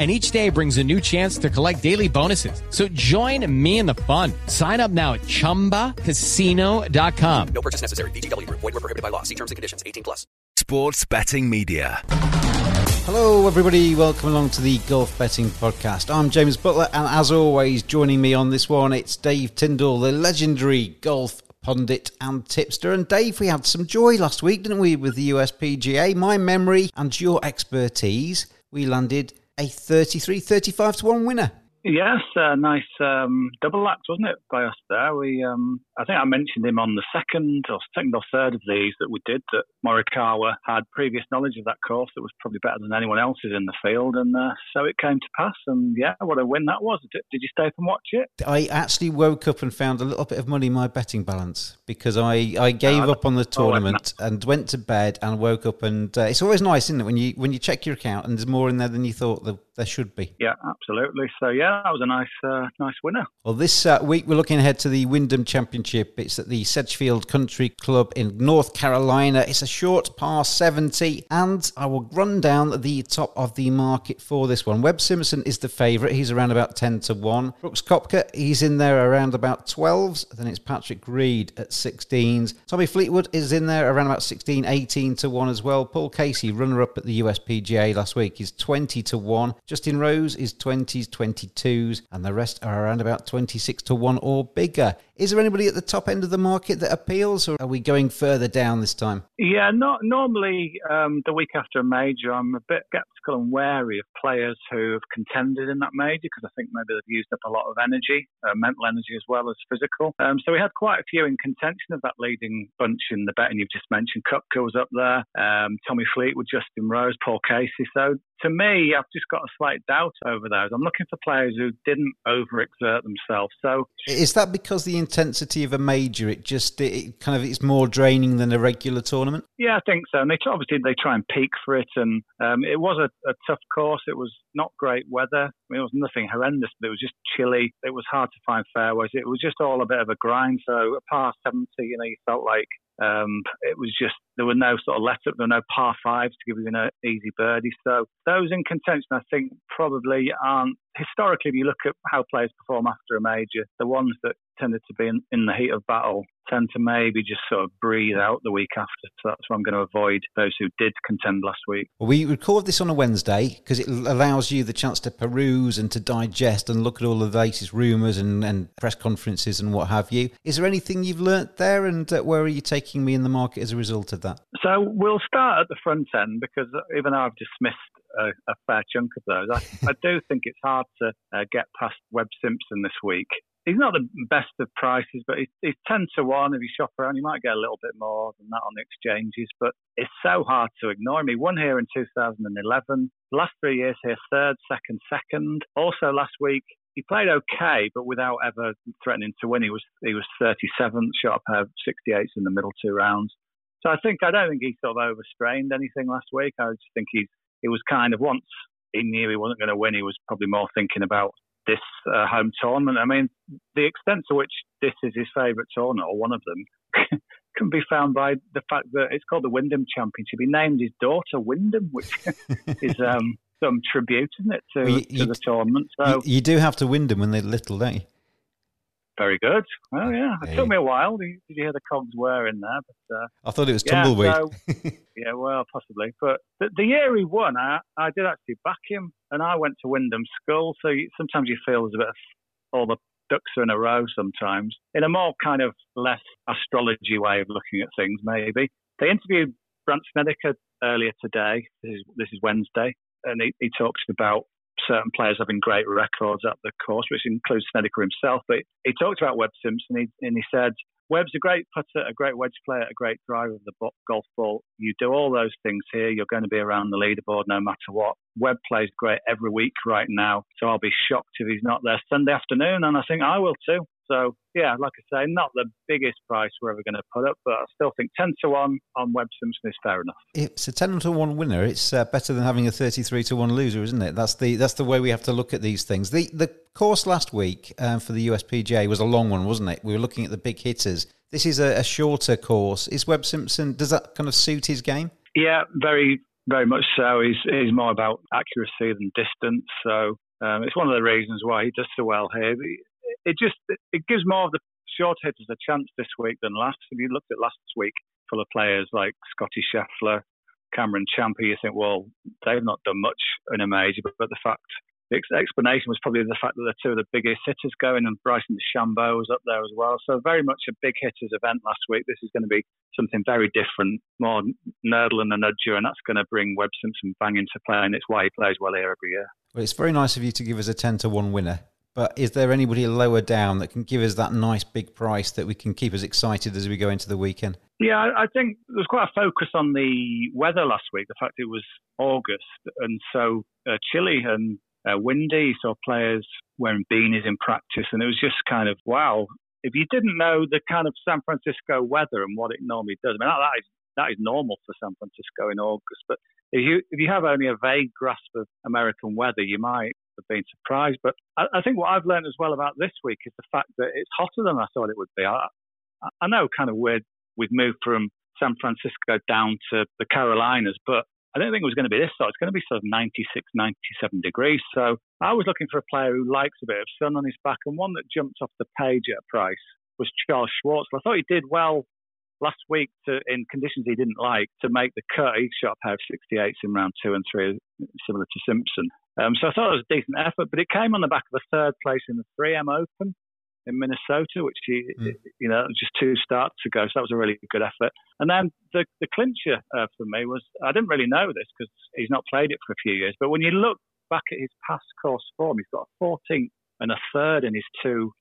and each day brings a new chance to collect daily bonuses. So join me in the fun. Sign up now at ChumbaCasino.com. No purchase necessary. VGW. Void were prohibited by law. See terms and conditions. 18 plus. Sports betting media. Hello, everybody. Welcome along to the Golf Betting Podcast. I'm James Buttler, and as always, joining me on this one, it's Dave Tindall, the legendary golf pundit and tipster. And Dave, we had some joy last week, didn't we, with the USPGA? My memory and your expertise, we landed a 33 35 to 1 winner. Yes, uh, nice um, double act, wasn't it, by us there? We, um, I think I mentioned him on the second or second or third of these that we did. That Morikawa had previous knowledge of that course that was probably better than anyone else's in the field, and uh, so it came to pass. And yeah, what a win that was! Did, did you stay up and watch it? I actually woke up and found a little bit of money in my betting balance because I, I gave up on the tournament oh, and went to bed and woke up and uh, it's always nice, isn't it, when you when you check your account and there's more in there than you thought there should be. Yeah, absolutely. So yeah, that was a nice uh, nice winner. Well, this uh, week we're looking ahead to the Wyndham Championship. It's at the Sedgefield Country Club in North Carolina. It's a short par 70, and I will run down the top of the market for this one. Webb Simpson is the favourite. He's around about 10 to 1. Brooks Koepka, he's in there around about 12s. Then it's Patrick Reed at 16s. Tommy Fleetwood is in there around about 16, 18 to 1 as well. Paul Casey, runner up at the USPGA last week, is 20 to 1. Justin Rose is 20s, 22s, and the rest are around about 26 to 1 or bigger. Is there anybody at the top end of the market that appeals, or are we going further down this time? Yeah, not normally um, the week after a major, I'm a bit skeptical and wary of players who have contended in that major because I think maybe they've used up a lot of energy, uh, mental energy as well as physical. Um, so we had quite a few in contention of that leading bunch in the betting you've just mentioned. Koepka was up there, um, Tommy Fleetwood, Justin Rose, Paul Casey. So to me, I've just got a slight doubt over those. I'm looking for players who didn't overexert themselves. So is that because the intensity of a major, it just it kind of it's more draining than a regular tournament? Yeah, I think so. And they obviously they try and peak for it, and um, it was a, a, tough course. It was not great weather. Mean, it was nothing horrendous, but it was just chilly. It was hard to find fairways. It was just all a bit of a grind. So a par 70, you know, you felt like um, it was just there were no sort of let up, there were no par fives to give you an easy birdie. So those in contention, I think, probably aren't historically. If you look at how players perform after a major, the ones that tended to be in, in the heat of battle tend to maybe just sort of breathe out the week after. So that's why I'm going to avoid those who did contend last week. Well, we record this on a Wednesday because it allows you the chance to peruse and to digest and look at all the latest rumours and, and press conferences and what have you. Is there anything you've learnt there, and uh, where are you taking me in the market as a result of that? So we'll start at the front end because even though I've dismissed a, a fair chunk of those, I, I do think it's hard to uh, get past Webb Simpson this week he's not the best of prices, but he's, he's 10 to 1. If you shop around, you might get a little bit more than that on the exchanges. But it's so hard to ignore him. He won here in 2011. last three years here, third, second, second. Also last week, he played okay, but without ever threatening to win. He was he was 37th, shot a pair of 68s in the middle two rounds. So I think I don't think he sort of overstrained anything last week. I just think he he was kind of once he knew he wasn't going to win, he was probably more thinking about this uh, home tournament. I mean, the extent to which this is his favourite tournament, or one of them, can be found by the fact that it's called the Wyndham Championship. He named his daughter Wyndham, which is um, some tribute, isn't it, to, Well, you- to you- the tournament? So You, you do have to win them when they're little, don't you? Very good. Well, yeah, it Yeah, took me a while. Did you hear the cogs were in there? But uh, I thought it was Yeah, tumbleweed. so- yeah, well, possibly. But the, the year he won, I, I did actually back him, and I went to Wyndham School. So you, sometimes you feel there's a bit all the ducks are in a row. Sometimes in a more kind of less astrology way of looking at things, maybe. They interviewed Brandt Snedeker earlier today. This is this is Wednesday, and he, he talks about certain players having great records at the course, which includes Snedeker himself. But he talked about Webb Simpson, he, and he said Webb's a great putter, a great wedge player, a great driver of the golf ball. You do all those things here, you're going to be around the leaderboard no matter what. Webb plays great every week right now, so I'll be shocked if he's not there Sunday afternoon, and I think I will too. So yeah, like I say, not the biggest price we're ever going to put up, but I still think ten to one on Webb Simpson is fair enough. It's a ten to one winner. It's uh, better than having a thirty-three to one loser, isn't it? That's the that's the way we have to look at these things. The the course last week um, for the USPGA was a long one, wasn't it? We were looking at the big hitters. This is a, a shorter course. Is Webb Simpson? Does that kind of suit his game? Yeah, very, very much so. He's, he's more about accuracy than distance. So um, it's one of the reasons why he does so well here. It just it gives more of the short hitters a chance this week than last. If you looked at last week, full of players like Scottie Scheffler, Cameron Champa, you think, well, they've not done much in a major, but, but the fact the ex- explanation was probably the fact that they're two of the biggest hitters going, and Bryson DeChambeau was up there as well. So very much a big hitters event last week. This is going to be something very different, more nerdle and a nudger, and that's going to bring Webb Simpson bang into play, and it's why he plays well here every year. Well, it's very nice of you to give us a ten to one winner. But is there anybody lower down that can give us that nice big price that we can keep us excited as we go into the weekend? Yeah, I think there was quite a focus on the weather last week. The fact it was August and so uh, chilly and uh, windy, so players wearing beanies in practice, and it was just kind of wow. If you didn't know the kind of San Francisco weather and what it normally does, I mean that, that is that is normal for San Francisco in August. But if you if you have only a vague grasp of American weather, you might have been surprised. But I, I think what I've learned as well about this week is the fact that it's hotter than I thought it would be. I, I know kind of weird we've moved from San Francisco down to the Carolinas, but I didn't think it was going to be this hot. It's going to be sort of 96, 97 degrees. So I was looking for a player who likes a bit of sun on his back, and one that jumped off the page at a price was Charles Schwartzel. I thought he did well last week to, in conditions he didn't like to make the cut. He shot a pair of 68s in round two and three, similar to Simpson. Um, so I thought it was a decent effort, but it came on the back of a third place in the 3M Open in Minnesota, which he, you know, just two starts ago. So that was a really good effort. And then the the clincher uh, for me was I didn't really know this because he's not played it for a few years. But when you look back at his past course form, he's got a 14th and a third in his two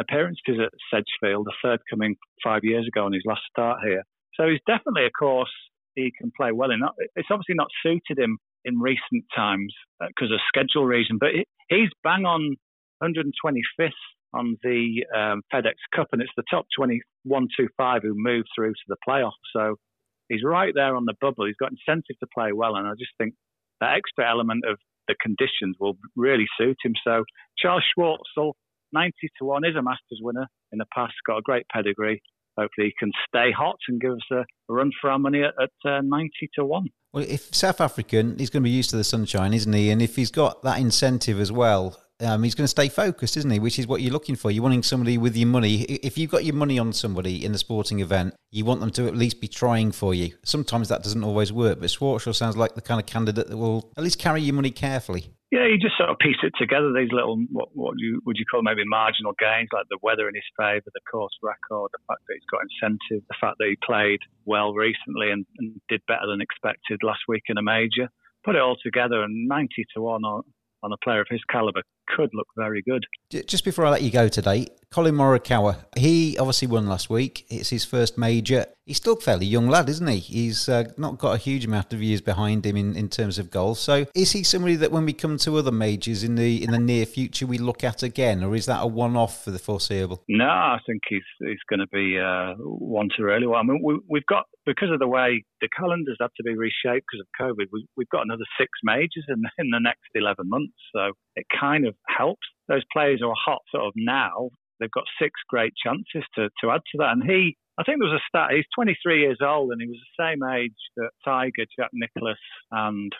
appearances at Sedgefield. The third coming five years ago on his last start here. So he's definitely a course he can play well in. It's obviously not suited him in recent times because of schedule reason, but he- he's bang on 125th on the um, FedEx Cup, and it's the top 2125 who move through to the playoffs. So he's right there on the bubble. He's got incentive to play well, and I just think that extra element of the conditions will really suit him. So Charles Schwartzel, 90 to 1, is a Masters winner in the past, got a great pedigree. Hopefully he can stay hot and give us a, run for our money at, at uh, 90 to 1. Well, if South African, he's going to be used to the sunshine, isn't he? And if he's got that incentive as well, um, he's going to stay focused, isn't he? Which is what you're looking for. You're wanting somebody with your money. If you've got your money on somebody in a sporting event, you want them to at least be trying for you. Sometimes that doesn't always work, but Schwartzel sounds like the kind of candidate that will at least carry your money carefully. Yeah, you just sort of piece it together. These little, what, what you would you call maybe marginal gains, like the weather in his favour, the course record, the fact that he's got incentive, the fact that he played well recently and, and did better than expected last week in a major. Put it all together, and 90 to one on, on a player of his calibre could look very good. Just before I let you go today, Colin Morikawa, he obviously won last week. It's his first major. He's still a fairly young lad, isn't he? He's uh, not got a huge amount of years behind him in, in terms of golf. So is he somebody that when we come to other majors in the in the near future we look at again, or is that a one-off for the foreseeable? No, I think he's he's going to be uh, one to really well. I mean, we, we've got because of the way the calendars have to be reshaped because of COVID. We, we've got another six majors in in the next eleven months, so it kind of helps those players who are hot sort of now. They've got six great chances to, to add to that, and he I think there was a stat. He's 23 years old, and he was the same age that Tiger, Jack Nicklaus, and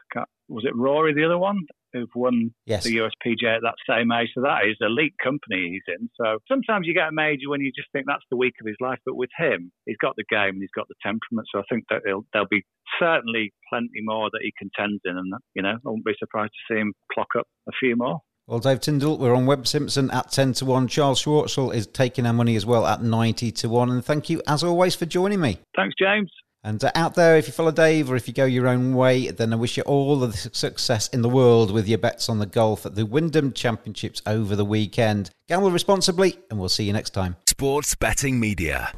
was it Rory, the other one, who've won yes. the USPGA at that same age. So that is elite company he's in. So sometimes you get a major when you just think that's the week of his life, but with him, he's got the game and he's got the temperament. So I think that there'll be certainly plenty more that he contends in, and you know, I won't be surprised to see him clock up a few more. Well, Dave Tindall, we're on Webb Simpson at 10 to 1. Charles Schwartzel is taking our money as well at 90 to 1. And thank you, as always, for joining me. Thanks, James. And uh, out there, if you follow Dave or if you go your own way, then I wish you all the success in the world with your bets on the golf at the Wyndham Championships over the weekend. Gamble responsibly, and we'll see you next time. Sports Betting Media.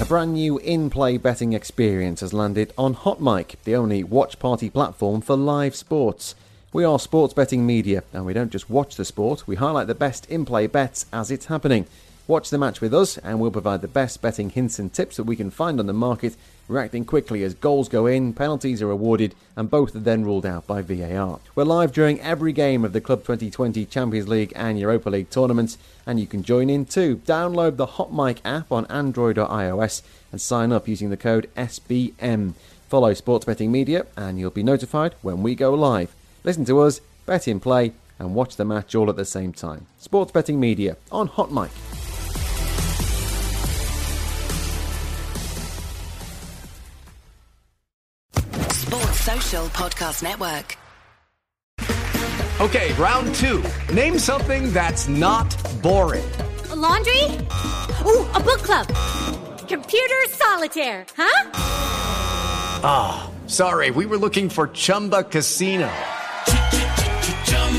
A brand new in play betting experience has landed on Hot Mic, the only watch party platform for live sports. We are sports betting media, and we don't just watch the sport, we highlight the best in play bets as it's happening. Watch the match with us, and we'll provide the best betting hints and tips that we can find on the market, reacting quickly as goals go in, penalties are awarded, and both are then ruled out by VAR. We're live during every game of the Club 2020 Champions League and Europa League tournaments, and you can join in too. Download the Hot Mic app on Android or iOS and sign up using the code SBM. Follow Sports Betting Media, and you'll be notified when we go live. Listen to us, bet in play, and watch the match all at the same time. Sports Betting Media on Hot Mic. Sports Social Podcast Network. Okay, round two. Name something that's not boring. A laundry? Ooh, a book club. Computer solitaire, huh? Ah, oh, sorry, we were looking for Chumba Casino.